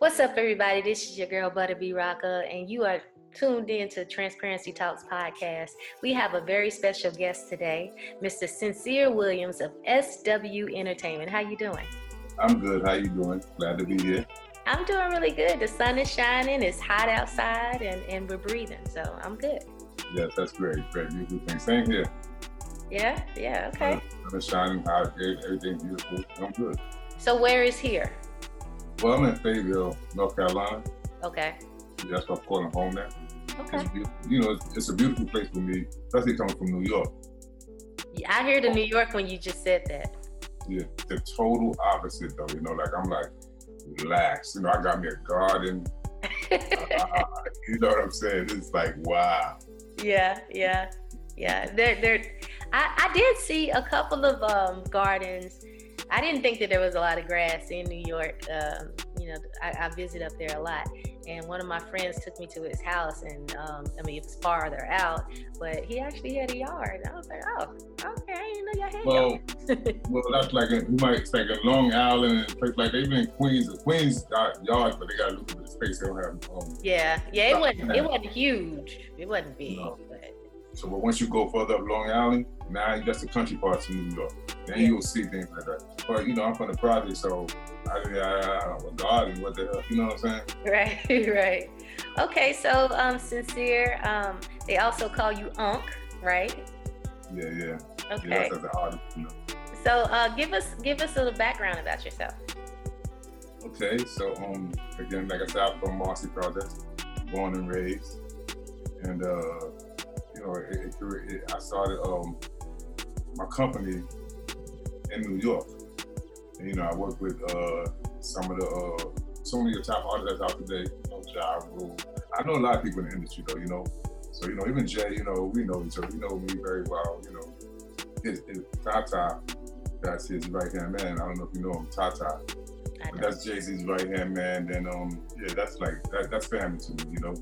What's up, everybody? This is your girl Butter B Rocka, and you are tuned in to Transparency Talks podcast. We have a very special guest today, Mr. Sincere Williams of SW Entertainment. How you doing? I'm good. How you doing? Glad to be here. I'm doing really good. The sun is shining. It's hot outside, and, and we're breathing, so I'm good. Yes, that's great. Great, beautiful thing. Same here. Yeah, yeah, okay. sun is shining, hot, everything's beautiful. I'm good. So where is here? Well, I'm in Fayetteville, North Carolina. Okay. That's what I'm calling home now. Okay. You know, it's, it's, a beautiful place for me, especially coming from New York. Yeah, I hear the New York when you just said that. Yeah, the total opposite though. You know, like I'm like relaxed. You know, I got me a garden. uh, you know what I'm saying? It's like wow. Yeah, yeah, yeah. There, there. I, I did see a couple of um, gardens I didn't think that there was a lot of grass in New York. Um, you know, I, I, visit up there a lot, and one of my friends took me to his house, and um, I mean, it was farther out, but he actually had a yard. I was like, oh, okay, I didn't know y'all had well, well, that's like a, you might expect a Long Island and place like they've been in Queens. Queens got yards, but they got a little bit of space. They don't have. Um, yeah, yeah, it wasn't. It wasn't huge. It wasn't big. No. So, but once you go further up Long Island, now that's the country parts of New York. Then yeah. you'll see things like that. But you know, I'm from the project, so I, I, I, garden. What the hell? You know what I'm saying? Right, right. Okay, so um, sincere. Um, they also call you Unc, right? Yeah, yeah. Okay. Yeah, artist, you know. So uh, give us give us a little background about yourself. Okay, so um, again, like I said, I'm from Marcy Projects, born and raised, and uh, you know, it, it, it, I started um, my company in New York. And, you know, I work with uh, some of the uh, some of your top artists out today. You know, Ja Rule. I know a lot of people in the industry though. You know, so you know, even Jay. You know, we know each other. You know me very well. You know, his, his Tata. That's his right hand man. I don't know if you know him, Tata. But that's Jay Z's right hand man. Then um, yeah, that's like that, that's family to me. You know,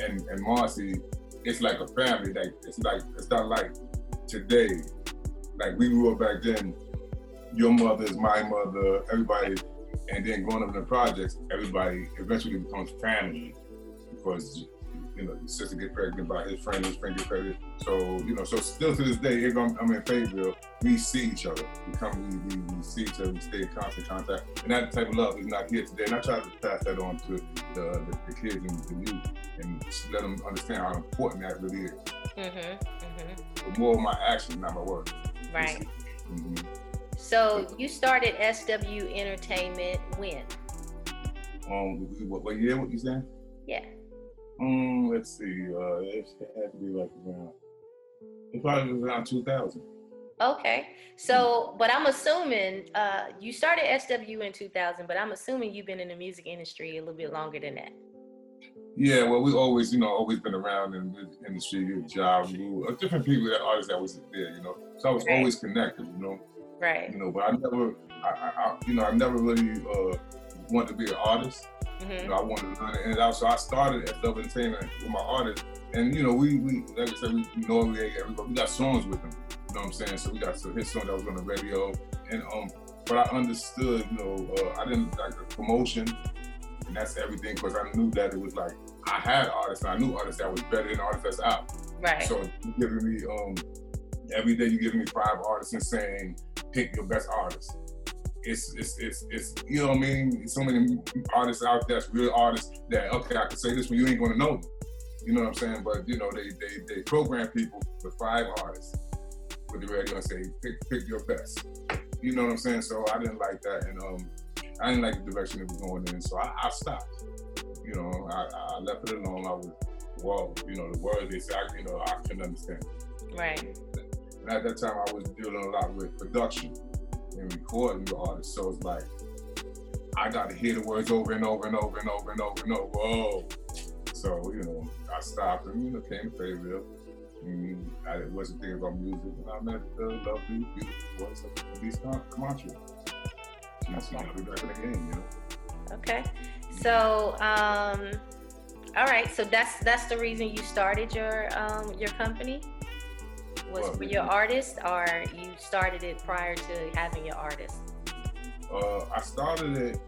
and and Marcy, it's like a family. Like it's like it's not like today. Like we grew up back then your mother is my mother, everybody, and then going up in the projects, everybody eventually becomes family because you know your sister get pregnant by his friend, his friend get pregnant. So you know, so still to this day, if I'm, I'm in Fayetteville, we see each other. We come, we, we, we, see each other, we stay in constant contact, and that type of love is not here today. And I try to pass that on to the, the, the kids and the youth, and let them understand how important that really is. Mm-hmm, mm-hmm. But more of my action, not my words. Right. Mm-hmm. So you started SW Entertainment when? Um, what, what year? What you saying? Yeah. Um, let's see. Uh, it had to be like around. It probably was around 2000. Okay. So, but I'm assuming uh, you started SW in 2000, but I'm assuming you've been in the music industry a little bit longer than that. Yeah, well, we always, you know, always been around in the industry, job, uh, different people, that artists that was there, you know. So I was right. always connected, you know. Right. You know, but I never, I, I you know, I never really uh, wanted to be an artist. Mm-hmm. You know, I wanted to learn it. And also, I started at Double Entertainment with my artist. And, you know, we, we like I said, we we, we got songs with them. You know what I'm saying? So we got some his song that was on the radio. And, um, but I understood, you know, uh, I didn't like the promotion. And that's everything because I knew that it was like, I had artists, I knew artists that was better than artists that's out. Right. So giving me, um, every day you giving me five artists and saying, pick your best artist. It's, it's, it's, it's, you know what I mean? So many artists out there, real artists that, okay, I can say this, but you ain't gonna know You know what I'm saying? But, you know, they, they, they program people with five artists with the radio and say, pick, pick your best. You know what I'm saying? So I didn't like that. And um, I didn't like the direction it was going in. So I, I stopped. You know, I, I left it alone. I was, whoa, you know, the they say, I, you know, I couldn't understand. Right. And at that time, I was dealing a lot with production and recording the artists. So it's like, I got to hear the words over and over and over and over and over and over. Whoa. So, you know, I stopped and, you know, came to Fayetteville. And I wasn't thinking about music. And I met the lovely, beautiful voice of Elise Camacho. She's my back in the game, you know. Okay. So, um, all right. So that's that's the reason you started your um, your company was for your artist, or you started it prior to having your artist? Uh, I started it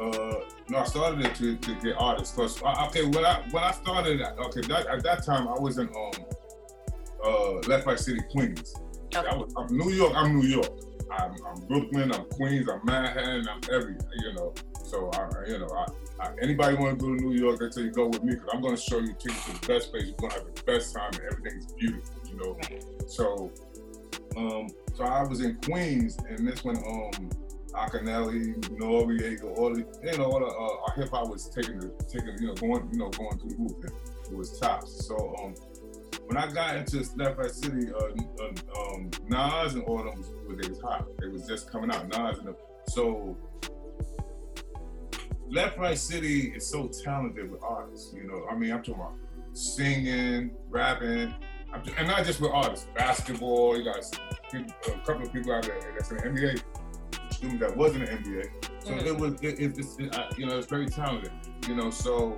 uh, no, I started it to, to get artists. Uh, okay, when I when I started, okay, that, at that time I was in um uh LeFrak City, Queens. Okay. I was, I'm New York. I'm New York. I'm, I'm Brooklyn. I'm Queens. I'm Manhattan. I'm every you know. So I, you know, I, I, anybody want to go to New York, they tell you go with me because I'm going to show you you to the best place. You're going to have the best time, and everything's beautiful. You know. So, um, so I was in Queens, and this when um, Akinyele, Noreaga, all the you know all the uh, our hip hop was taking the taking you know going you know going through the roof. and It was tops. So um, when I got into LeFrak City, uh, uh, um, Nas and all them was, was they was hot. They was just coming out. Nas and them. So LeFrak City is so talented with artists. You know, I mean, I'm talking about singing, rapping, I'm ju- and not just with artists. Basketball, you got a couple of people out there that's in the NBA, that was in the NBA. So Mhm. it was, it, it, it's, it, you know, it's very talented. You know, so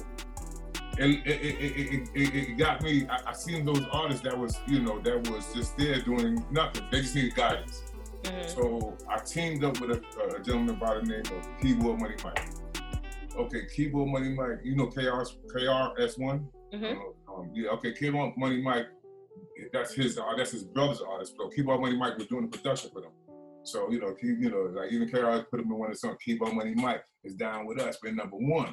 it, it, it, it, it, got me. I, I seen those artists that was, you know, that was just there doing nothing. They just needed guidance. Mhm. So I teamed up with a, a gentleman by the name of Keyboard Money Mike. Okay, Keyboard Money Mike, you know KR, KRS-One? Mhm. Um, yeah, okay, Keyboard Money Mike, that's his, uh, that's his brother's artist. So Keyboard Money Mike was doing the production for them. So, you know, he, you know, like even KR put him in one of the songs, Keyboard Money Mike is down with us, been number one.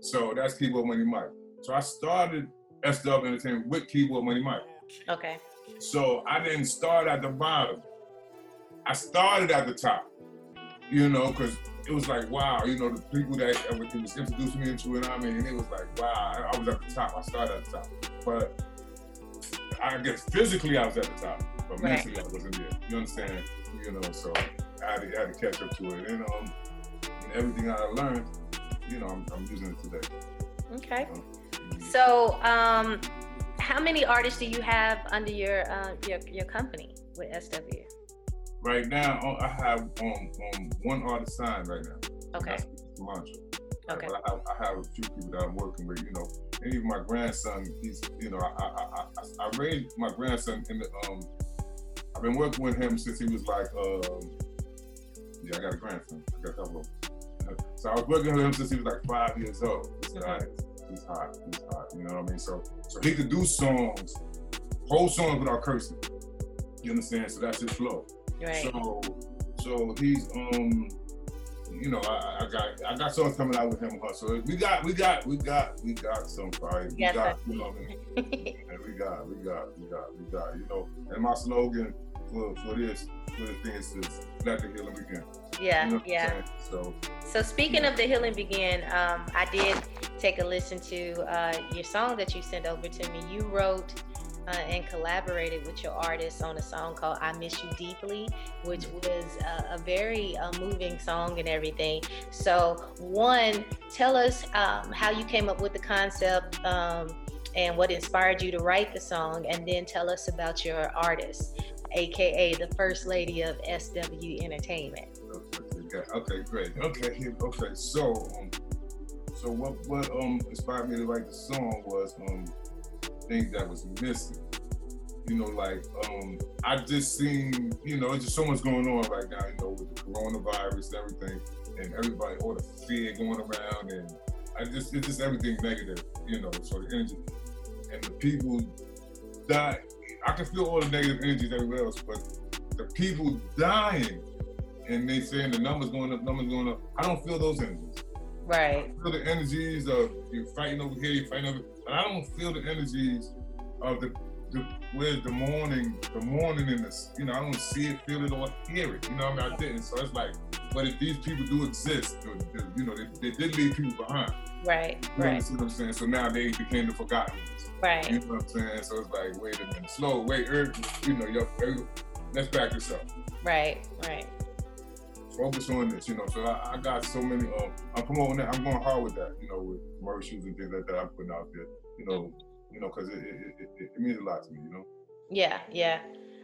So that's Keyboard Money Mike. So I started SW Entertainment with Keyboard Money Mike. Okay. So I didn't start at the bottom. I started at the top, you know, because it was like, wow, you know, the people that everything was introducing me into it, I mean, it was like, wow, I was at the top. I started at the top. But I guess physically I was at the top, but Right. mentally I wasn't there. You understand? You know, so I had to, I had to catch up to it. And, um, and everything I learned, you know, I'm, I'm using it today. Okay. you know. So, um, how many artists do you have under your uh, your your company with SW? Right now, uh, I have um, um, one artist signed right now. Okay. That's Mantra. Okay. I have, I have a few people that I'm working with, you know, and even my grandson, he's, you know, I, I, I, I- I raised my grandson in the, um, I've been working with him since he was like, um, yeah, I got a grandson. I got a couple of them. So I was working with him since he was like five years old. This Mhm. guy, is- he's hot, he's hot, you know what I mean? So, so he could do songs, whole songs without cursing. You understand? So that's his flow. Right. So, so he's um, you know, I, I got I got songs coming out with him. huh? So we got we got we got we got some fire. We Yes, got you know, what I mean? and we got we got we got we got you know. And my slogan for for this for the thing is is let the healing begin. yeah. You know yeah. So So speaking of the healing begin, um, I did take a listen to uh, your song that you sent over to me. You wrote uh, and collaborated with your artist on a song called "I Miss You Deeply," which was a, a very uh, moving song and everything. So, one, tell us um, how you came up with the concept. Um, and what inspired you to write the song, and then tell us about your artist, aka the first lady of SW Entertainment. okay, great. Okay, okay. So um, so what what um inspired me to write the song was um things that was missing. You know, like um, I just seen, you know, it's just so much going on right now, you know, with the coronavirus and everything, and everybody, all the fear going around, and I just, it's just everything negative, you know. So the energy and the people die. I can feel all the negative energies everywhere else, but the people dying, and they saying the numbers going up, numbers going up. I don't feel those energies. Right. I feel the energies of you fighting over here, you fighting over, but I don't feel the energies of the, the where's the morning, the morning in this, you know, I don't see it, feel it, or hear it. You know, what I mean, I didn't. So it's like, but if these people do exist, you know, they, they did leave people behind. Right. You Right. understand what I'm saying? So now they became the forgotten ones. Right. You know what I'm saying? So it's like, wait a minute, slow, wait, urgent, you know, yo, yo, let's back this up. Right. Right. Focus on this, you know. So I, I got so many. Um, I'm promoting that. I'm going hard with that, you know, with commercials and things like that. I'm putting out there, you know, you know, because it, it, it, it, means a lot to me, you know. Yeah. Yeah.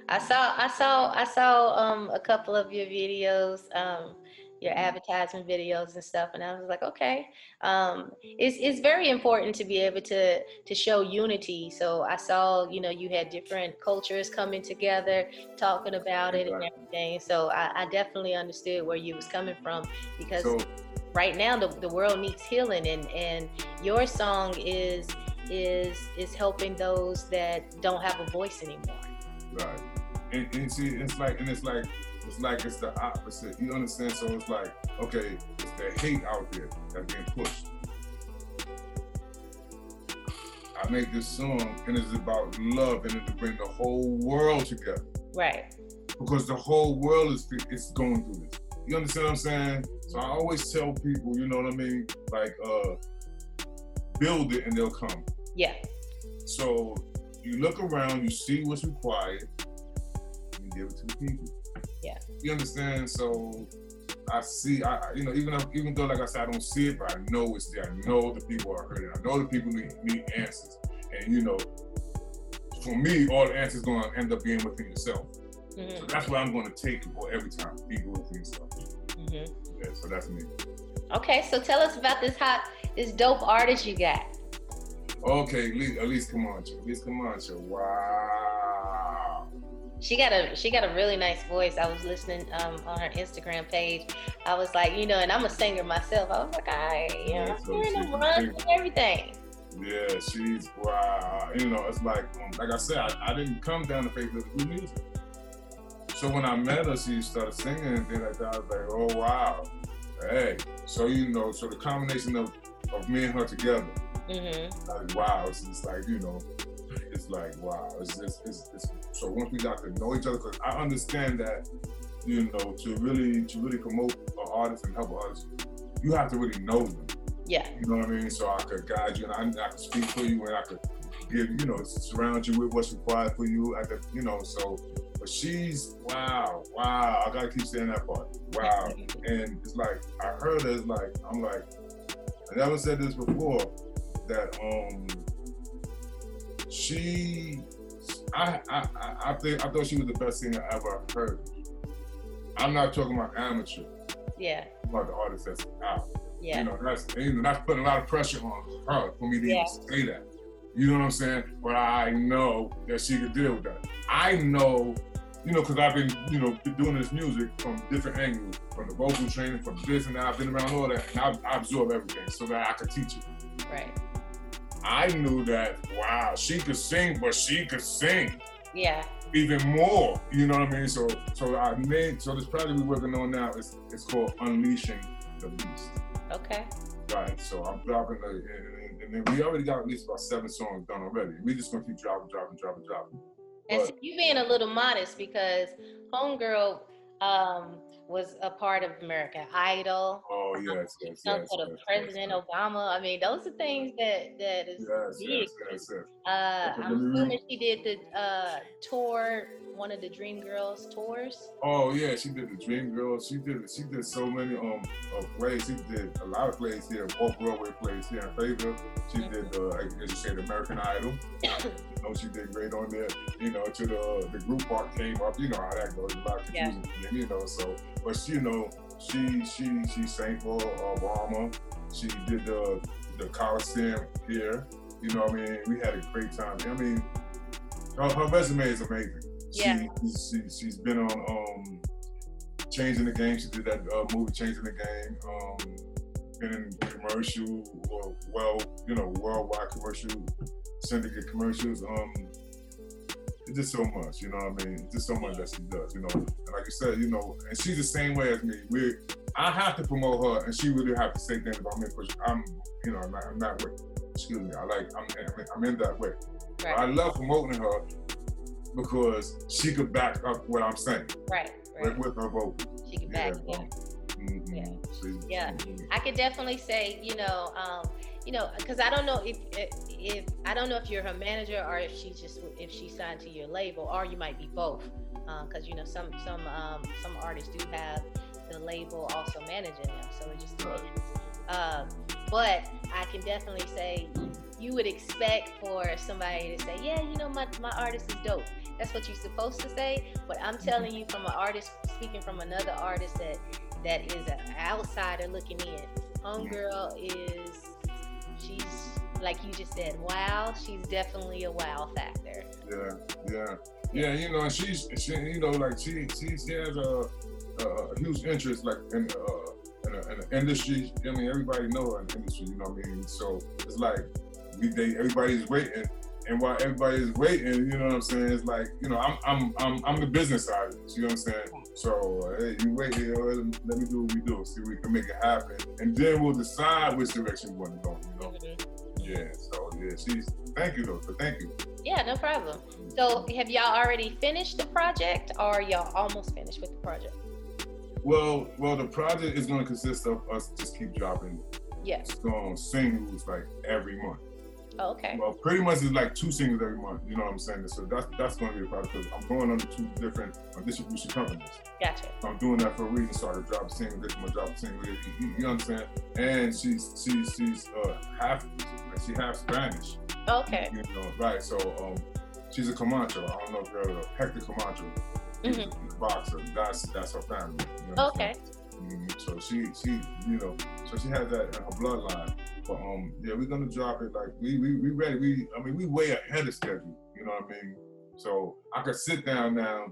I saw. I saw. I saw um, a couple of your videos. Um, your advertisement videos and stuff and i was like okay. Um, it's, it's very important to be able to to show unity. So i saw you know you had different cultures coming together talking about it and everything. So I, I definitely understood where you was coming from because So right now the, the world needs healing and and your song is is is helping those that don't have a voice anymore. Right. And, and see it's like and it's like it's like it's the opposite you understand so it's like okay it's the hate out there that's being pushed I make this song and it's about love and it's to bring the whole world together. Right. Because the whole world is is going through this. You understand what I'm saying? So I always tell people, you know what I mean? Like, uh, build it and they'll come. Yeah. So you look around, you see what's required, and give it to the people. You understand? So I see, I you know, even though, even though like I said, I don't see it, but I know it's there. I know the people are hurting. I know the people need, need answers. And you know, for me, all the answers going to end up being within yourself. Mm-hmm. So that's what I'm going to take for every time. Be within yourself. Mm-hmm. Yeah, so that's me. Okay, so tell us about this hot, this dope artist you got. Okay, Elise Camacho. Elise Camacho. Wow. She got a she got a really nice voice. I was listening um, on her Instagram page. I was like, you know, and I'm a singer myself. I was like, I, you know, yeah, I'm hearing them run and everything. Yeah, she's wow. You know, it's like um, like I said, I, I, didn't come down to faith with music. So when I met her, she started singing, and then I was like, oh wow, hey. So you know, so the combination of of me and her together, mm-hmm. like wow, it's just like you know, it's like wow, it's just it's, it's so once we got to know each other, because I understand that you know to really to really promote an artist and help an artist, you have to really know them. Yeah. You know what I mean? So I could guide you and I, I could speak for you and I could give, you know, surround you with what's required for you. I could, you know, so, but she's, wow, wow. I gotta keep saying that part. Wow. and it's like, I heard it, it's like, I'm like, I never said this before, that, um, she, I, I, I think, I thought she was the best singer I ever heard. I'm not talking about amateur. Yeah. About the artist that's out. Yeah. You know, that's you know, that's putting a lot of pressure on her for me to yeah. even say that. You know what I'm saying? But I know that she could deal with that. I know, you know, because I've been, you know, doing this music from different angles, from the vocal training, from this and that. I've been around all that, and I, I absorb everything so that I could teach it. Right. I knew that. Wow, she could sing, but she could sing. Yeah. Even more, you know what I mean? So, so I made. So this project we're working on now is it's called Unleashing the Beast. Okay. Right. So I'm dropping, the, and, and, then we already got at least about seven songs done already. We just gonna keep dropping, dropping, dropping, dropping. And so you being a little modest because Homegirl um, was a part of American Idol. Oh yes, yes, yes. For the yes, President yes, Obama. I mean, those are things that that is yes, big. Yes, yes, yes. Uh, I'm assuming she did the uh, tour one of the Dream Girls tours? Oh yeah, she did the Dream Girls. She did she did so many um of plays. She did a lot of plays here, both Broadway plays here in Fayetteville. She mm-hmm. did uh, as you say, the American Idol. you know, she did great on there. You know, to the the group part came up. You know how that goes. A lot of confusion. Yeah. You know, so but she, you know, she she she sang for Obama. She did the the Coliseum here. You know, what I mean, we had a great time. I mean, her, her resume is amazing. Yeah. She, she, has been on um, Changing the Game. She did that uh, movie Changing the Game. Um, been in commercial, well, well, you know, worldwide commercial, syndicate commercials. Um, it's just so much, you know what I mean? It's just so much that she does, you know. And like you said, you know, and she's the same way as me. We, I have to promote her, and she really have to say things about me because I'm, you know, I'm not, I'm not with. Excuse me. I like, I'm, I'm in that way. Right. I love promoting her because she could back up what I'm saying. Right. right. With, with her vote. She could back yeah. Mm-hmm. Yeah. yeah. Mm-hmm. I could definitely say, you know, um, you know, because I don't know if if I don't know if you're her manager or if she just if she signed to your label, or you might be both. Because uh, you know, some some um, some artists do have the label also managing them, so it just depends. Um, but I can definitely say you would expect for somebody to say, yeah, you know, my, my artist is dope. That's what you're supposed to say. But I'm telling you from an artist, speaking from another artist that that is an outsider looking in. Homegirl is she's like you just said, wow. She's definitely a wow factor. Yeah, yeah, yeah. You know, she's she, you know, like she she, has a, a huge interest like in uh, in, the industry. I mean, everybody know in the industry. You know what I mean? So it's like they everybody's waiting, and while everybody's waiting, you know what I'm saying? It's like you know I'm I'm I'm, I'm the business side of it. You know what I'm saying? So hey, you wait here. Let me do what we do. See, if we can make it happen, and then we'll decide which direction we want to go. You know? Mm-hmm. Yeah. So yeah, she's. Thank you though. So thank you. Yeah, no problem. So have y'all already finished the project, or y'all almost finished with the project? Well, well, the project is going to consist of us just keep dropping yes. songs, singles like every month. Oh, okay. Well, pretty much it's like two singles every month. You know what I'm saying? So that's that's going to be a project because I'm going under two different uh, distribution companies. Gotcha. I'm doing that for a reason. So I could drop a single, this one drop a single. You, you, you understand? And she's she's she's uh, half she half Spanish. Okay. You know, right? So um, she's a Camacho. I don't know if you heard of Hector Camacho. Mm-hmm. boxer. That's that's her family. You know okay. Mm-hmm. So she she you know so she has that in her bloodline. But um yeah, we're gonna drop it like we we we ready. We I mean we way ahead of schedule. You know what I mean? So I could sit down now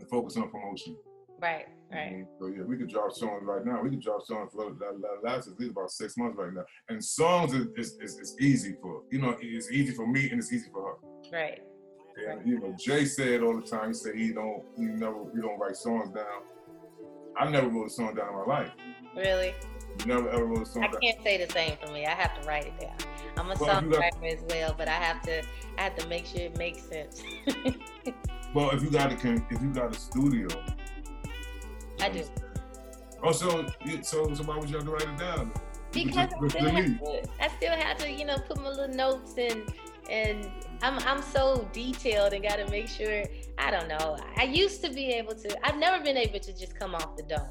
and focus on promotion. Right, right. Mm-hmm. So yeah, we could drop songs right now. We could drop songs for that last at least about six months right now. And songs is, is, is, is easy for you know it's easy for me and it's easy for her. Right. And you know, Jay said all the time. He said he don't, he never, he don't write songs down. I never wrote a song down in my life. Really? Never ever wrote a song. I can't say the same for me. I have to write it down. I'm a well, songwriter as well, but I have to, I have to make sure it makes sense. well, if you got a, if you got a studio, I um, do. Oh, so so so why would you have to write it down? Because I still, have to, I still have to, you know, put my little notes and and I'm I'm so detailed and got to make sure. I don't know. I used to be able to. I've never been able to just come off the dome.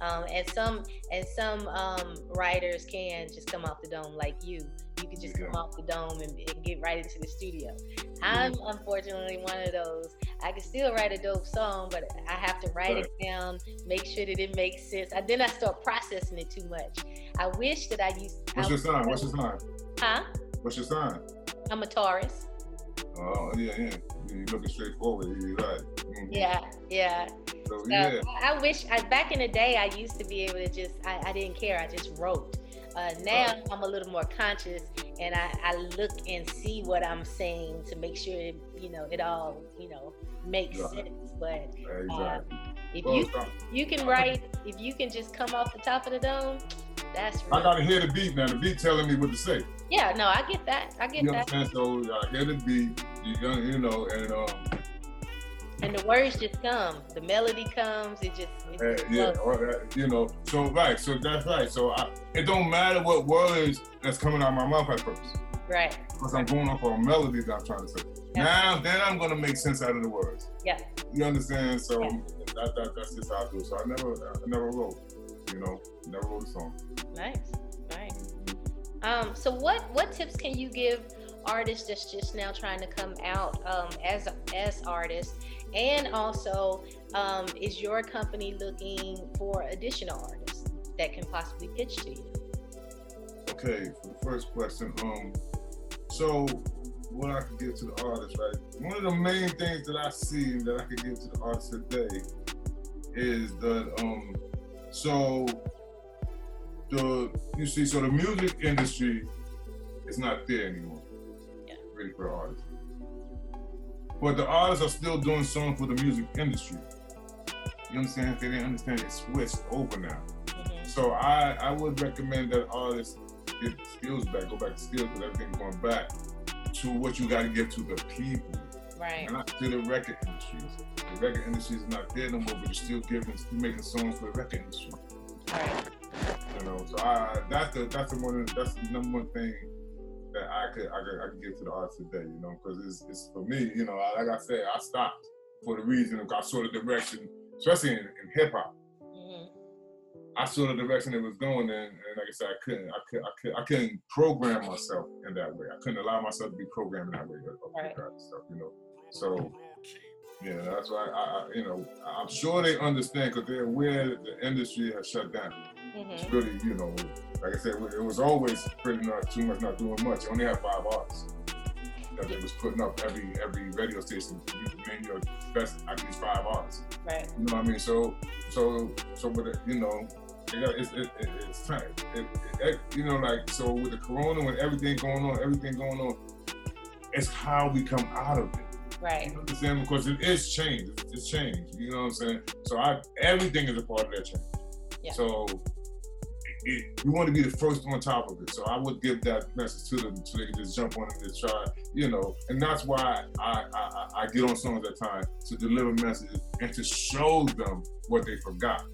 Um, and some and some um, writers can just come off the dome like you. You can just come off the dome and, and, get right into the studio. I'm unfortunately one of those. I can still write a dope song, but I have to write right. it down, make sure that it makes sense. I, then I start processing it too much. I wish that I used. What's I your sign? What's your sign? Huh? What's your sign? I'm a Taurus. Oh yeah, yeah. You're looking straightforward. You're right. Mm-hmm. Yeah, yeah. So, so yeah. I, wish I, back in the day I used to be able to just I, I didn't care. I just wrote. Uh, now right. I'm a little more conscious and I, I, look and see what I'm saying to make sure it, you know it all you know makes right. sense. But uh, if well, you you can write if you can just come off the top of the dome, that's right. I gotta hear the beat now. The beat telling me what to say. Yeah, no, I get that. I get you that. Understand? So I hear the beat, you, you know, and um. And the words just come. The melody comes. It just. It yeah, or, you know. So right. So that's right. So I, it don't matter what words that's coming out of my mouth at first. Right. Because I'm going off of a melody that I'm trying to say. Yeah. Now, then I'm gonna make sense out of the words. Yeah. You understand? So yeah. that, that, that's just how I do. So I never, I never wrote. You know, never wrote a song. Nice. Um, so what what tips can you give artists that's just now trying to come out um, as as artists, and also um, is your company looking for additional artists that can possibly pitch to you? Okay, for the first question, um, so what I can give to the artists, right? One of the main things that I see that I can give to the artists today is that um, so the you see, so the music industry is not there anymore. Yeah. Really for artists. But the artists are still doing songs for the music industry. You understand? They didn't understand it switched over now. Mm-hmm. So I, I would recommend that artists get skills back, go back to skills because everything's going back to what you got to give to the people. Right. And to the record industries. The record industry is not there no more, but you're still giving, still making songs for the record industry. Right. You know, so I, that's the that's the one that's the number one thing that I could I could, I could give to the artist today. You know, because it's, it's for me. You know, like I said, I stopped for the reason I saw the direction, especially in, in hip hop. Mm-hmm. I saw the direction it was going in, and like I said, I couldn't, I could, I could, I couldn't program myself in that way. I couldn't allow myself to be programmed in that way. Right. Stuff, you know. So yeah, that's why I, I, you know, I'm sure they understand because they're aware that the industry has shut down. Mm-hmm. It's really, you know, like I said, it was always pretty much too much, not doing much. You only had five artists that they was putting up every every radio station. You name your best at least five artists. Right. You know what I mean? So, so, so, with it, you know, it's, it, it, it's time. It, it, you know, like so with the corona, when everything going on, everything going on, it's how we come out of it. Right. You understand? Because it is change. It's, it's change. You know what I'm saying? So I everything is a part of that change. Yeah. So it, you want to be the first on top of it. So I would give that message to them so they can just jump on it and try, you know. And that's why I, I, I get on songs at times to deliver messages and to show them what they forgot.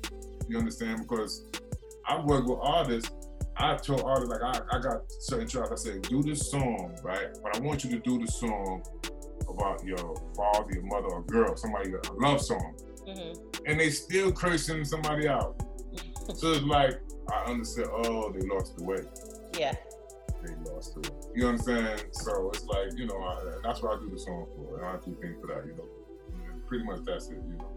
You understand? Because I work with artists. I told artists like I, I got certain tracks. I said, do this song, right? But I want you to do the song about your father, your mother, or girl, somebody a love song, mm-hmm. and they still cursing somebody out. so it's like I understand. Oh, they lost the way. Yeah. They lost the way. You understand? So it's like you know I, that's what I do the song for. And I do things for that. You know, and pretty much that's it. You know.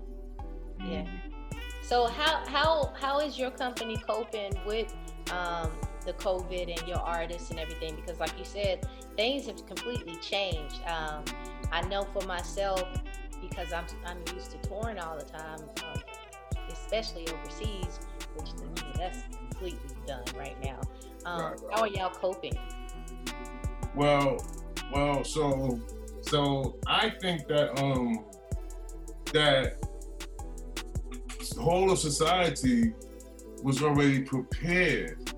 Yeah. Mm-hmm. So how how how is your company coping with um, the COVID and your artists and everything? Because like you said, things have completely changed. Um, I know for myself because I'm I'm used to touring all the time, um, especially overseas, which that's completely done right now. Um, right, right. How are y'all coping? Well, well, so so I think that um that the whole of society was already prepared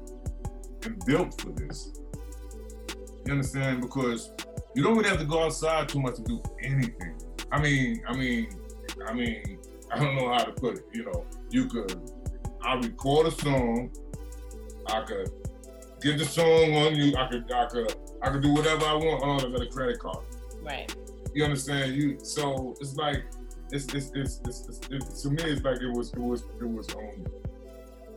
and built for this. You understand? Because you don't really have to go outside too much to do anything. I mean, I mean, I mean, I don't know how to put it. You know, you could, I record a song, I could get the song on you, I could, I could, I could do whatever I want on a credit card. Right. You understand? You so it's like it's it's it's, it's, it's, it's to me it's like it was it was it was um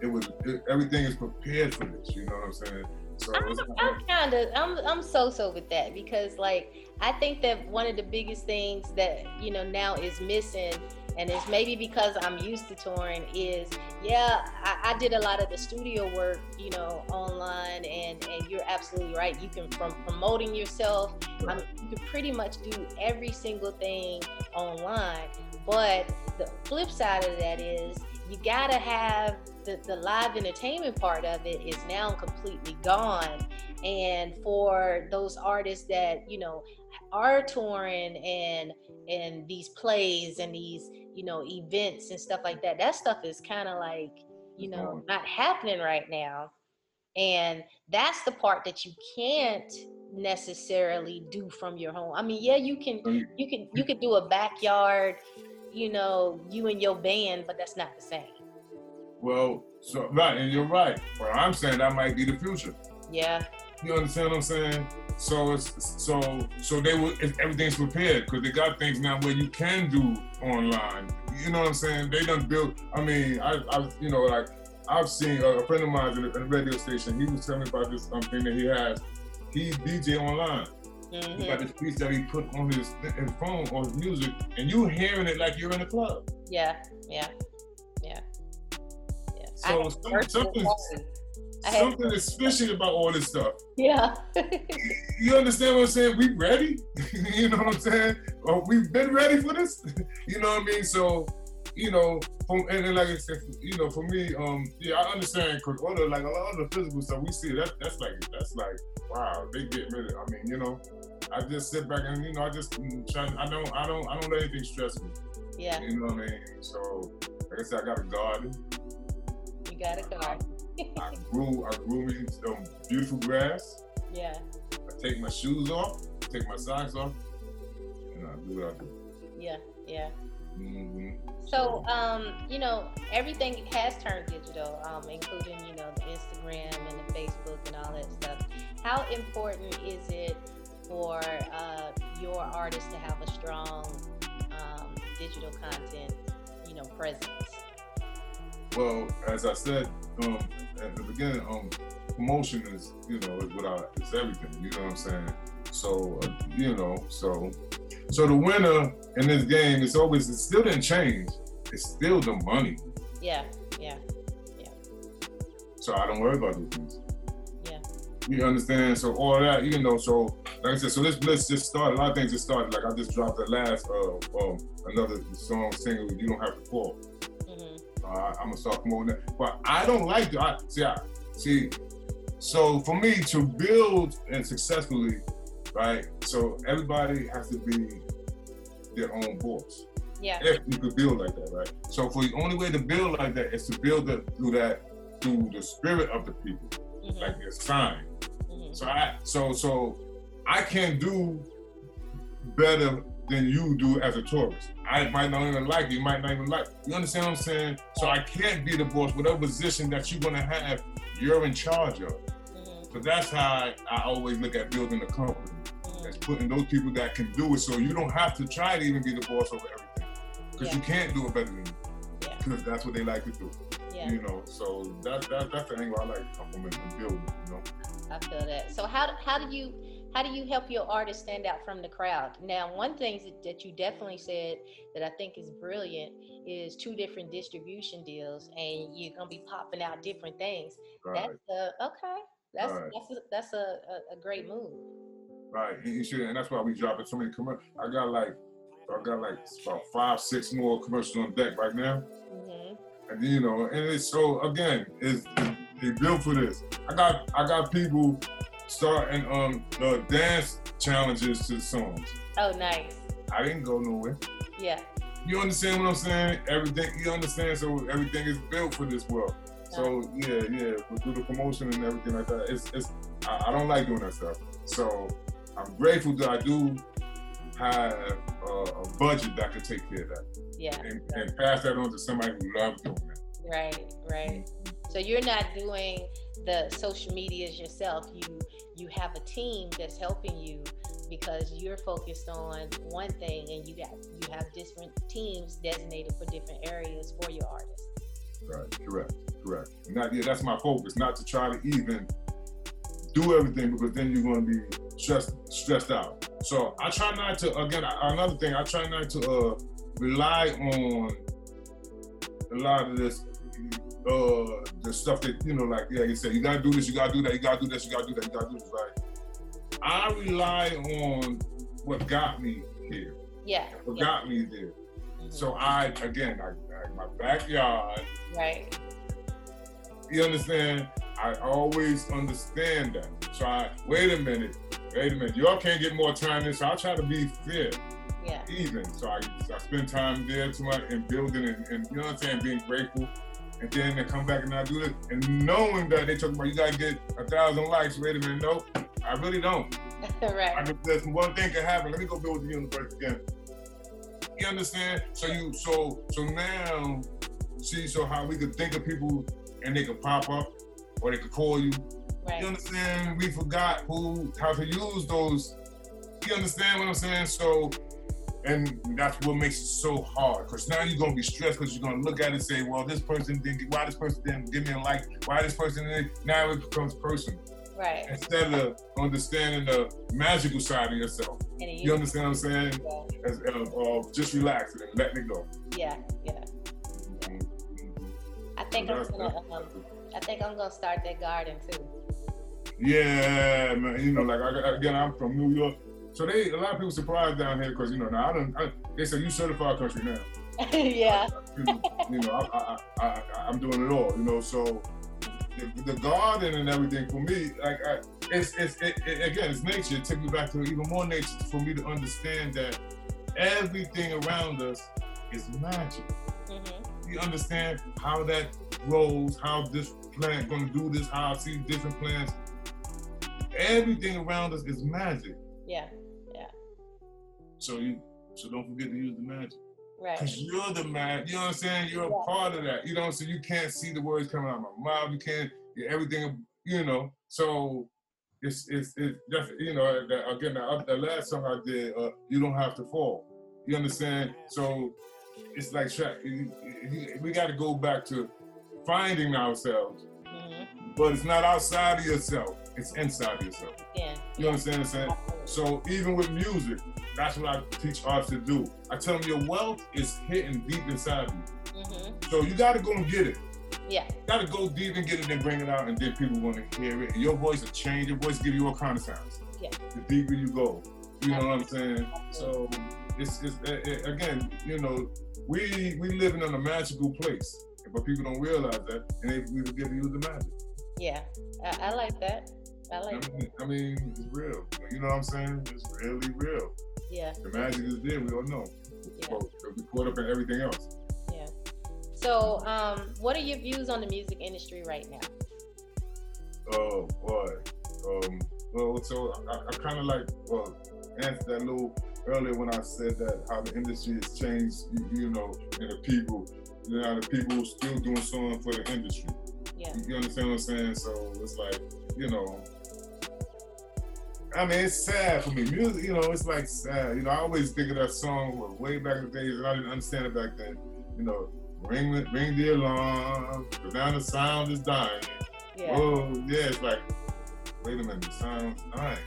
it was it, everything is prepared for this. You know what I'm saying? So I'm, I'm kind of I'm I'm so so with that because like I think that one of the biggest things that you know now is missing and it's maybe because I'm used to touring is yeah I, I, did a lot of the studio work you know online and and you're absolutely right. You can from promoting yourself I mean, you can pretty much do every single thing online. But the flip side of that is you gotta have the, the live entertainment part of it is now completely gone. And for those artists that, you know, are touring and and these plays and these, you know, events and stuff like that, that stuff is kind of like, you know, mm-hmm. not happening right now. And that's the part that you can't necessarily do from your home. I mean, yeah, you can you can you can do a backyard, you know, you and your band, but that's not the same. Well, so right, and you're right. But I'm saying that might be the future. Yeah. You understand what I'm saying? So it's so so they will everything's prepared because they got things now where you can do online. You know what I'm saying? They done built. I mean, I, I you know like I've seen a friend of mine in a, a radio station. He was telling me about this um, thing that he has. He DJ online. Mm-hmm. He got this piece that he put on his, his phone on his music, and you hearing it like you're in a club. Yeah, yeah. Yeah, yeah. So some, something, something is fishy about all this stuff. Yeah. you understand what I'm saying? We ready? you know what I'm saying? Or we've been ready for this. you know what I mean? So, you know, from and then like I said, you know, for me, um, yeah, I understand because all the like a lot of the physical stuff we see, that that's like that's like wow, they get rid of. I mean, you know, I just sit back and you know, I just try. I don't, I don't, I don't let anything stress me. Yeah. You know what I mean? So, like I said, I got a garden You got a car. I grew, I grew me some beautiful grass. Yeah. I take my shoes off, take my socks off, and I do what I do. Yeah, yeah. Mm-hmm. So, um, you know, everything has turned digital, um, including, you know, the Instagram and the Facebook and all that stuff. How important is it for uh, your artist to have a strong um, digital content, you know, presence? Well, as I said um, at the beginning, um, promotion is you know is what I it's everything. You know what I'm saying? So uh, you know, so so the winner in this game is always it still didn't change. It's still the money. Yeah, yeah, yeah. So I don't worry about those things. Yeah. You understand? So all that, you know, so like I said, so let's let's just start. A lot of things just started. Like I just dropped the last uh um another song single, You Don't Have to Fall. Uh, I'm gonna start promoting that. But I don't like. I see. I, see. So for me to build and successfully, right? So everybody has to be their own boss. Yeah. If you could build like that, right? So for the only way to build like that is to build it through that through the spirit of the people, Mhm, like their sign. mhm. So I so so I can't do better than you do as a tourist. I might not even like you, might not even like. You understand what I'm saying? So I can't be the boss. Whatever position that you're gonna have, you're in charge of. Mhm, So that's how I, I always look at building a company. mhm. That's putting those people that can do it. So you don't have to try to even be the boss over everything. Because you can't do it better than me. Yeah. Because that's what they like to do. Yeah, You know, so that, that that's the angle I like to compliment and build, you know. I feel that. So how how do you how do you help your artist stand out from the crowd? Now, one thing that, you definitely said that I think is brilliant is two different distribution deals, and you're gonna be popping out different things. Right. That's a, okay. That's Right. that's a, that's a, a, great move. Right, and, should, and that's why we dropping so many commercials. I got like, I got like about five, six more commercials on deck right now, hmm and you know, and it's so again, it's they built for this. I got, I got people starting um the dance challenges to the songs. Oh, nice. I didn't go nowhere. Yeah. You understand what I'm saying? Everything you understand. So everything is built for this world. So yeah, yeah, we do the promotion and everything like that. It's, it's. I, I don't like doing that stuff. So I'm grateful that I do have uh, a budget that can take care of that Yeah. and, and pass that on to somebody who loves doing that. Right. Right. So you're not doing the social medias yourself. You you have a team that's helping you because you're focused on one thing and you got you have different teams designated for different areas for your artists. Right. Correct. Correct. And that, yeah, that's my focus. Not to try to even do everything because then you're going to be stressed stressed out. So I try not to. Again, another thing, I try not to uh, rely on a lot of this. Uh, the stuff that you know, like yeah, you said, you gotta do this, you gotta do that, you gotta do this, you gotta do that, you gotta do this. Right? I rely on what got me here, Yeah. what yeah. got me there. Mhm. So I, again, I, I my backyard. right. You understand? I always understand that. So I wait a minute, wait a minute. Y'all can't get more time than so I try to be fair, Yeah. even. So I, I spend time there too much in building and, and you know what I'm saying, being grateful. And then they come back and I do this. And knowing that they talk about you gotta get a thousand likes, wait a minute, nope. I really don't. I right. just, there's one thing can happen. Let me go build the universe again. You understand? So you so so now see so how we could think of people and they could pop up or they could call you. Right. You understand? We forgot who how to use those. You understand what I'm saying? So and that's what makes it so hard. Cause now you're gonna be stressed because you're gonna look at it and say, well, this person didn't why this person didn't give me a like, why this person didn't now it becomes personal. Right. Instead of understanding the magical side of yourself. You understand what I'm saying? yeah. As, uh, uh, just relax and let it go. yeah. Yeah. I think I'm gonna um, I think I'm gonna start that garden too. Yeah, man. You know, like I, again, I'm from New York, so they a lot of people surprised down here because you know now I don't. I, they say you certified country now. yeah. You know, I, I, I, I, I'm doing it all. You know, so the, the garden and everything for me, like I, it's it's it, it, again, it's nature. It took me back to even more nature for me to understand that everything around us is magic. hmm you understand how that grows, how this plant gonna do this, how I see different plants. Everything around us is magic. Yeah. So you so don't forget to use the magic. Right. Cause you're the man, you know what I'm saying? You're Yeah. a part of that. You know, so you can't see the words coming out of my mouth. You can't everything, you know. So it's it's it's definitely you know that, again the, the last song I did, uh, you don't have to fall. You understand? So it's like tra- you- you- we got to go back to finding ourselves, hmm but it's not outside of yourself; it's inside of yourself. Yeah. You understand what I'm saying? So even with music, that's what I teach artists to do. I tell them your wealth is hidden deep inside you. hmm So you got to go and get it. Yeah. You got to go deep and get it and bring it out, and then people want to hear it. And your voice will change. Your voice give you all kind of sounds. Yeah. The deeper you go, you know what I'm saying. So it's, it's it, it- again, you know, we we living in a magical place, but people don't realize that, and they we forget to use the magic. Yeah, I, I like that. I like. I mean, I mean, it's real. You know what I'm saying? It's really real. Yeah. The magic is there. We all know. Yeah. We caught up in everything else. Yeah. So, um, what are your views on the music industry right now? Oh boy. Um, well, so I, I kind of like well answered that little earlier when I said that how the industry has changed. You, you know, and the people, you know, the people still doing something for the industry. Yeah. You understand what I'm saying? So it's like, you know, I mean, it's sad for me. Music, you know, it's like sad. You know, I always think of that song way back in the days, and I didn't understand it back then. You know, ring ring the alarm, but now the sound is dying. Yeah. Oh, yeah, it's like, wait a minute, the sound's dying.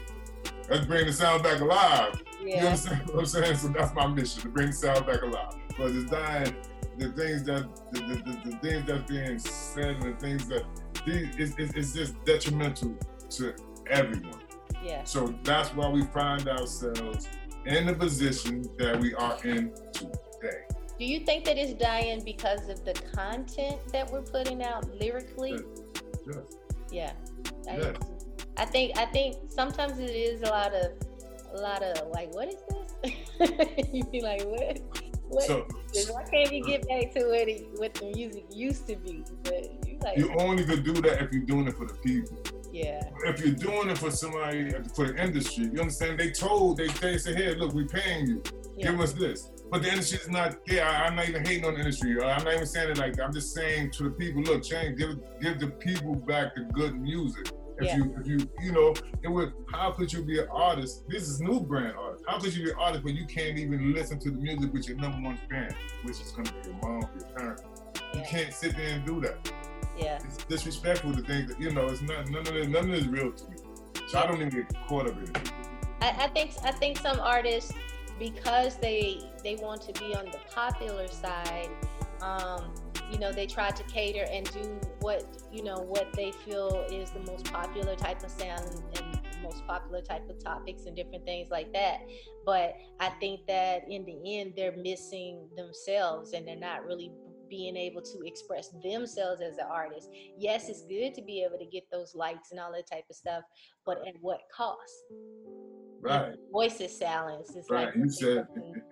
Let's bring the sound back alive. Yeah. You understand what I'm saying? So that's my mission to bring the sound back alive. Because it's dying. The things that the, the, the, the things that's being said and the things that these, it's, it's, it's just detrimental to everyone. Yeah. So that's why we find ourselves in the position that we are in today. Do you think that it's dying because of the content that we're putting out lyrically? Yes. Yeah. I, Yes. I think I think sometimes it is a lot of a lot of like, what is this? you be like, what? What? So Why can't we get back to what it, what the music used to be? But you like, you only could do that if you're doing it for the people. Yeah, If you're doing it for somebody for the industry, you understand? They told they they say, "Hey, look, we're paying you. yeah, Give us this." But the industry is not there. I, am not even hating on the industry. Uh, I'm not even saying it like that. I'm just saying to the people, look, change, give give the people back the good music. If Yeah. you if you you know, it would how could you be an artist? This is new brand artist. How could you be an artist when you can't even listen to the music with your number one fan, which is gonna be your mom, your parent. You can't sit there and do that. Yeah, It's disrespectful to think that, you know, it's not none of this none of this real to me. So I don't even get caught up in it. I, I think I think some artists because they they want to be on the popular side, um, you know, they try to cater and do what you know what they feel is the most popular type of sound and most popular type of topics and different things like that. But I think that in the end, they're missing themselves and they're not really being able to express themselves as an artist. Yes, it's good to be able to get those likes and all that type of stuff, but at what cost? Right. Voice is silence. It's Right. like You said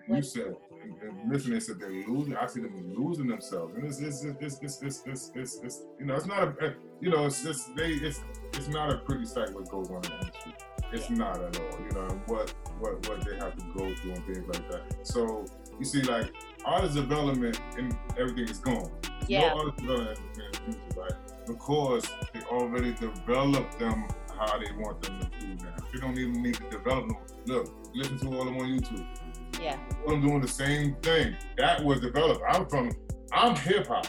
you said and, and listening said they're losing. I see them losing themselves, and it's it's it's it's it's it's, it's, it's you know it's not a eh, you know it's just they it's it's not a pretty sight what goes on in the industry. It's not at all. You know what what what they have to go through and things like that. So you see, like artist development and everything is gone. Yeah. No artist development in the future, right? Because they already developed them how they want them to do now. You don't even need to develop them. Look, listen to all of them on YouTube. Yeah, I'm doing the same thing. That was developed. I'm from, I'm hip hop.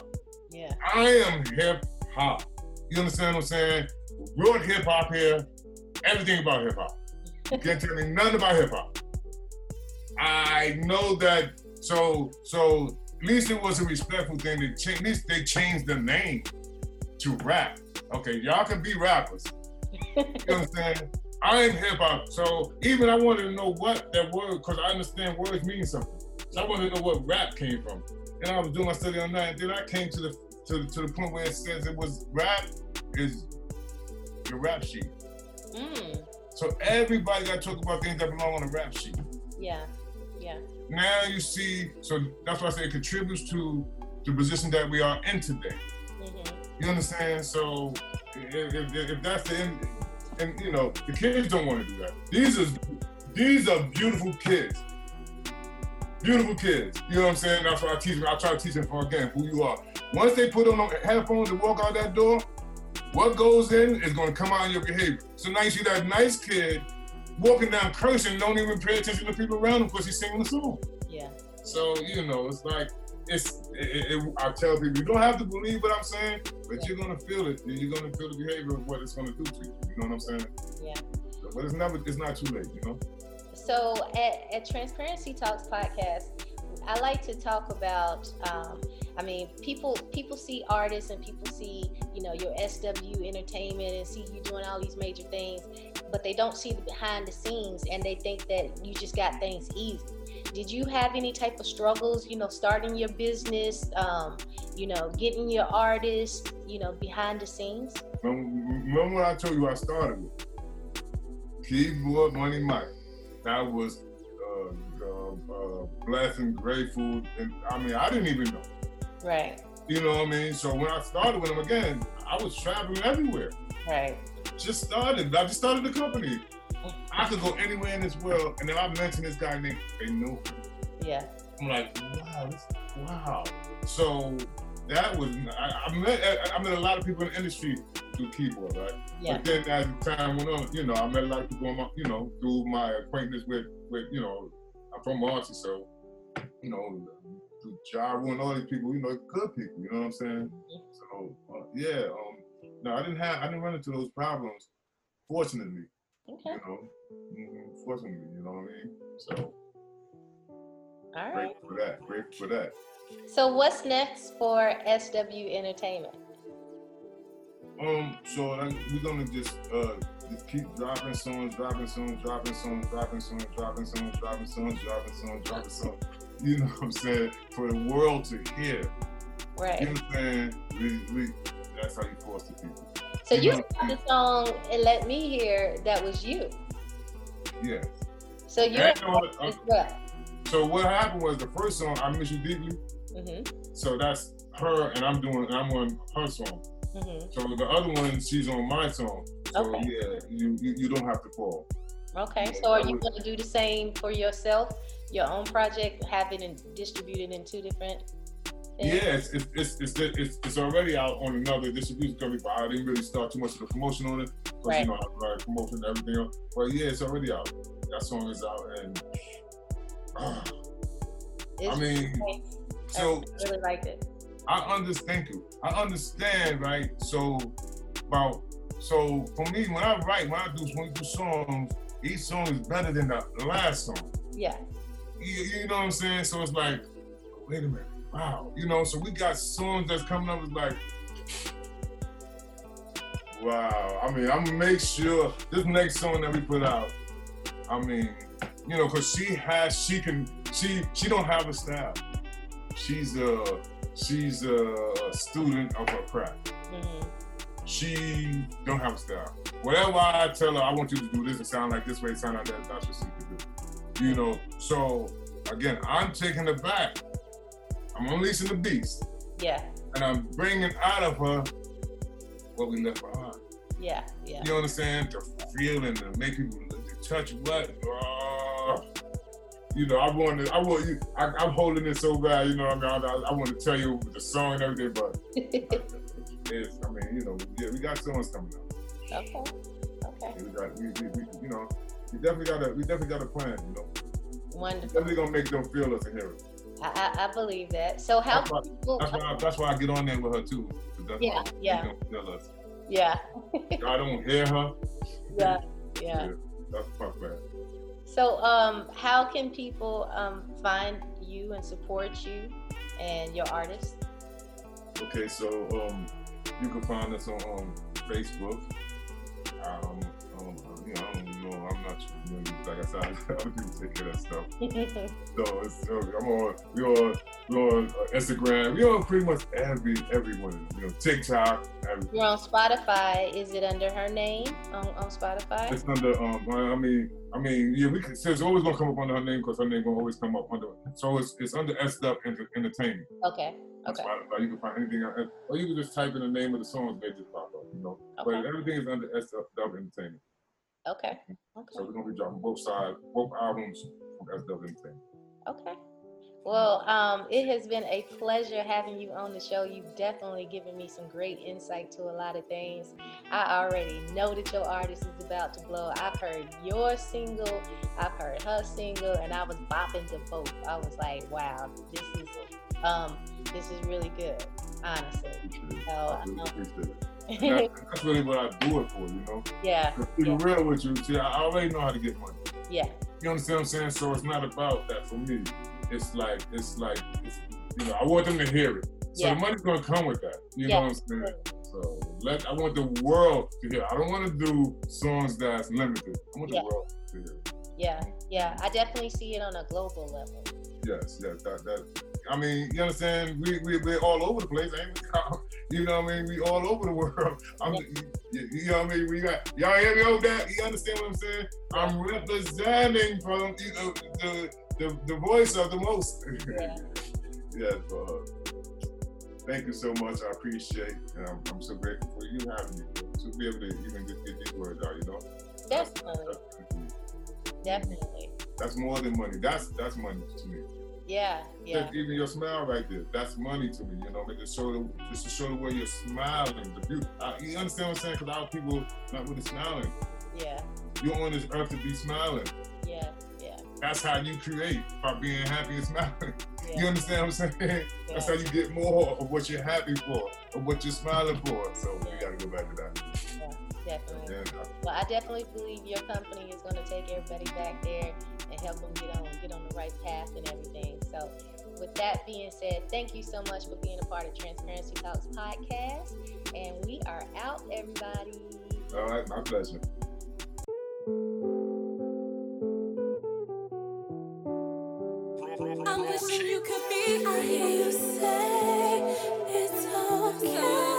yeah, I am hip hop. You understand what I'm saying? Wrote hip hop here, everything about hip hop. You can't tell me nothing about hip hop. I know that. So, so at least it was a respectful thing. They cha- at least they changed the name to rap. Okay, y'all can be rappers. You understand? I am hip hop, so even I wanted to know what that word, because I understand words mean something. So I wanted to know what rap came from. And I was doing my study on that, and then I came to the to, to the point where it says it was rap is the rap sheet. mm, So everybody got to talk about things that belong on the rap sheet. yeah, yeah, Now you see, so that's why I say it contributes to the position that we are in today. hmm You understand? So if, if, if that's the end, and you know, the kids don't want to do that. These are these are beautiful kids. Beautiful kids. You know what I'm saying? That's why I teach them. I try to teach them for again who you are. Once they put on headphones and walk out that door, what goes in is going to come out in your behavior. So now you see that nice kid walking down cursing, don't even pay attention to people around him because he's singing the song. yeah, So you know, it's like it's. It, it, I tell people, you don't have to believe what I'm saying, but you're gonna feel it. You're gonna feel the behavior of what it's gonna do to you. You know what I'm saying? yeah. But it's never. It's not too late. You know. So at, at Transparency Talks podcast, I like to talk about. Um, I mean, people people see artists and people see you know your SW Entertainment and see you doing all these major things, but they don't see the behind the scenes and they think that you just got things easy. Did you have any type of struggles, you know, starting your business, um, you know, getting your artists, you know, behind the scenes? Remember when I told you I started with Keyboard Money Mike. That was uh, uh, uh, blessed and grateful, and I mean I didn't even know. Right. You know what I mean? So when I started with him again, I was traveling everywhere. Right. Just started. I just started the company. I could go anywhere in this world, and then I mentioned this guy named they knew. Yeah. I'm like, wow, this, wow. So that was I, I met I met a lot of people in the industry through keyboard, right? Yeah. But then as time went on, you know, I met a lot of people, my, you know, through my acquaintance with with you know, I'm from Marcy, so you know, through Jaru and all these people, you know, good people, you know what I'm saying? So uh, yeah, um, no, I didn't have I didn't run into those problems, fortunately. Okay. You know, mm, fortunately, you know what I mean? So All great for that, great for that. So what's next for SW Entertainment? Um, so we're gonna just uh just keep dropping songs, dropping songs, dropping songs, dropping songs, dropping songs, dropping songs, dropping songs, dropping songs. You know what I'm saying? For the world to hear. Right. You know what I'm saying? We, we that's how you force the people. So you know- got the song and let me hear that was you. Yes. So And, you know what, as well. so what happened was the first song, I Miss You Deeply, hmm so that's her and I'm doing I'm on her song. hmm So the other one, she's on my song. So Okay. yeah, you, you you don't have to fall. Okay. Yeah, So are you going to do the same for yourself, your own project, have it and distributed in two different? things? Yeah, it's it's, it's it's it's it's already out on another distribution company, but I didn't really start too much of the promotion on it because Right. you know I like promotion and everything else. But yeah, it's already out. That song is out, and ah, I mean, so I really liked it. I understand you. I understand, right? So about so for me, when I write, when I do when I do songs, each song is better than the last song. Yeah. You, you know what I'm saying? So it's like, wait a minute, wow. You know, so we got songs that's coming up. It's like, wow. I mean, I'm gonna make sure this next song that we put out. I mean, you know, cause she has, she can, she she don't have a style. She's a she's a student of her craft. hmm She don't have a style. Whatever I tell her, I want you to do this. It sound like this way. Sound like that. That's what she do. You know. So again, I'm taking it back. I'm unleashing the beast, Yeah. and I'm bringing out of her what we left behind. Yeah. Yeah. You understand? The feeling and to make people to touch what. Uh, you know, I want to. I want you. I, I'm holding it so bad. You know, what I mean, I, I want to tell you the song and everything, but it's. I mean, you know, yeah, we got songs coming out. okay. Okay. We got, we, we, we, you know, we definitely got a, we definitely got a plan. You know, Wonderful. definitely gonna make them feel us and hear it. I, I, I believe that. So how That's why- people? That's why, that's why I get on there with her too. That's Yeah, yeah. Feel us. Yeah. I don't hear her. Yeah. Yeah. That's fuck bad. So, um, how can people um, find you and support you and your artists? Okay, so um, you can find us on um, Facebook. Um, know. I'm not sure. Like I said, other people take care of that stuff. So it's, uh, I'm on. We on. We on uh, Instagram. We on pretty much every everyone. You know, TikTok. Every, You're on Spotify. Is it under her name on, on Spotify? It's under. Um, I mean, I mean, yeah. We can. So it's always gonna come up under her name because her name gonna always come up under. So it's it's under S Enter- Entertainment. Okay. Okay. Spotify. You can find anything, on- or you can just type in the name of the songs, they just pop up. You know, okay. but everything is under S Entertainment. Okay. Okay. So we're gonna be dropping both sides, both albums from S Dub Okay. Well, um, it has been a pleasure having you on the show. You've definitely given me some great insight to a lot of things. I already know that your artist is about to blow. I've heard your single, I've heard her single, and I was bopping to both. I was like, wow, this is um, this is really good, honestly. So, um, that's really what I do it for, you know. yeah, To be real with you, see, I already know how to get money. yeah, You understand what I'm saying? So it's not about that for me. It's like it's like it's, you know, I want them to hear it. So Yeah. the money's gonna come with that. You Yeah. know what I'm saying? So let I want the world to hear. I don't want to do songs that's limited. I want Yeah. the world to hear. yeah, yeah. I definitely see it on a global level. Yes, yes, that that I mean, you understand? We we we're all over the place, ain't we? You know what I mean? We all over the world. I'm, you, you know what I mean? We got y'all hear me over that? You understand what I'm saying? I'm representing from you know the the, the voice of the most. Yeah. yeah. But, thank you so much. I appreciate. And I'm, I'm so grateful for you having me to be able to even just get these words out. You know. Definitely. Definitely. That's more than money. That's that's money to me. Yeah, yeah. Even your smile right there, that's money to me. You know, mean, to show the, just to show the way you're smiling, the beauty. I, you understand what I'm saying? Because a lot of people not really smiling. Yeah. You're on this earth to be smiling. Yeah, yeah. That's how you create by being happy and smiling. Yeah. You understand what I'm saying? Yeah. That's how you get more of what you're happy for, of what you're smiling for. So yeah. we got to go back to that. Definitely. Yeah. Well, I definitely believe your company is going to take everybody back there help them get on get on the right path and everything. So, with that being said, thank you so much for being a part of Transparency Talks podcast, and we are out, everybody. All right, my pleasure. I'm wishing you could be. I hear you say it's okay.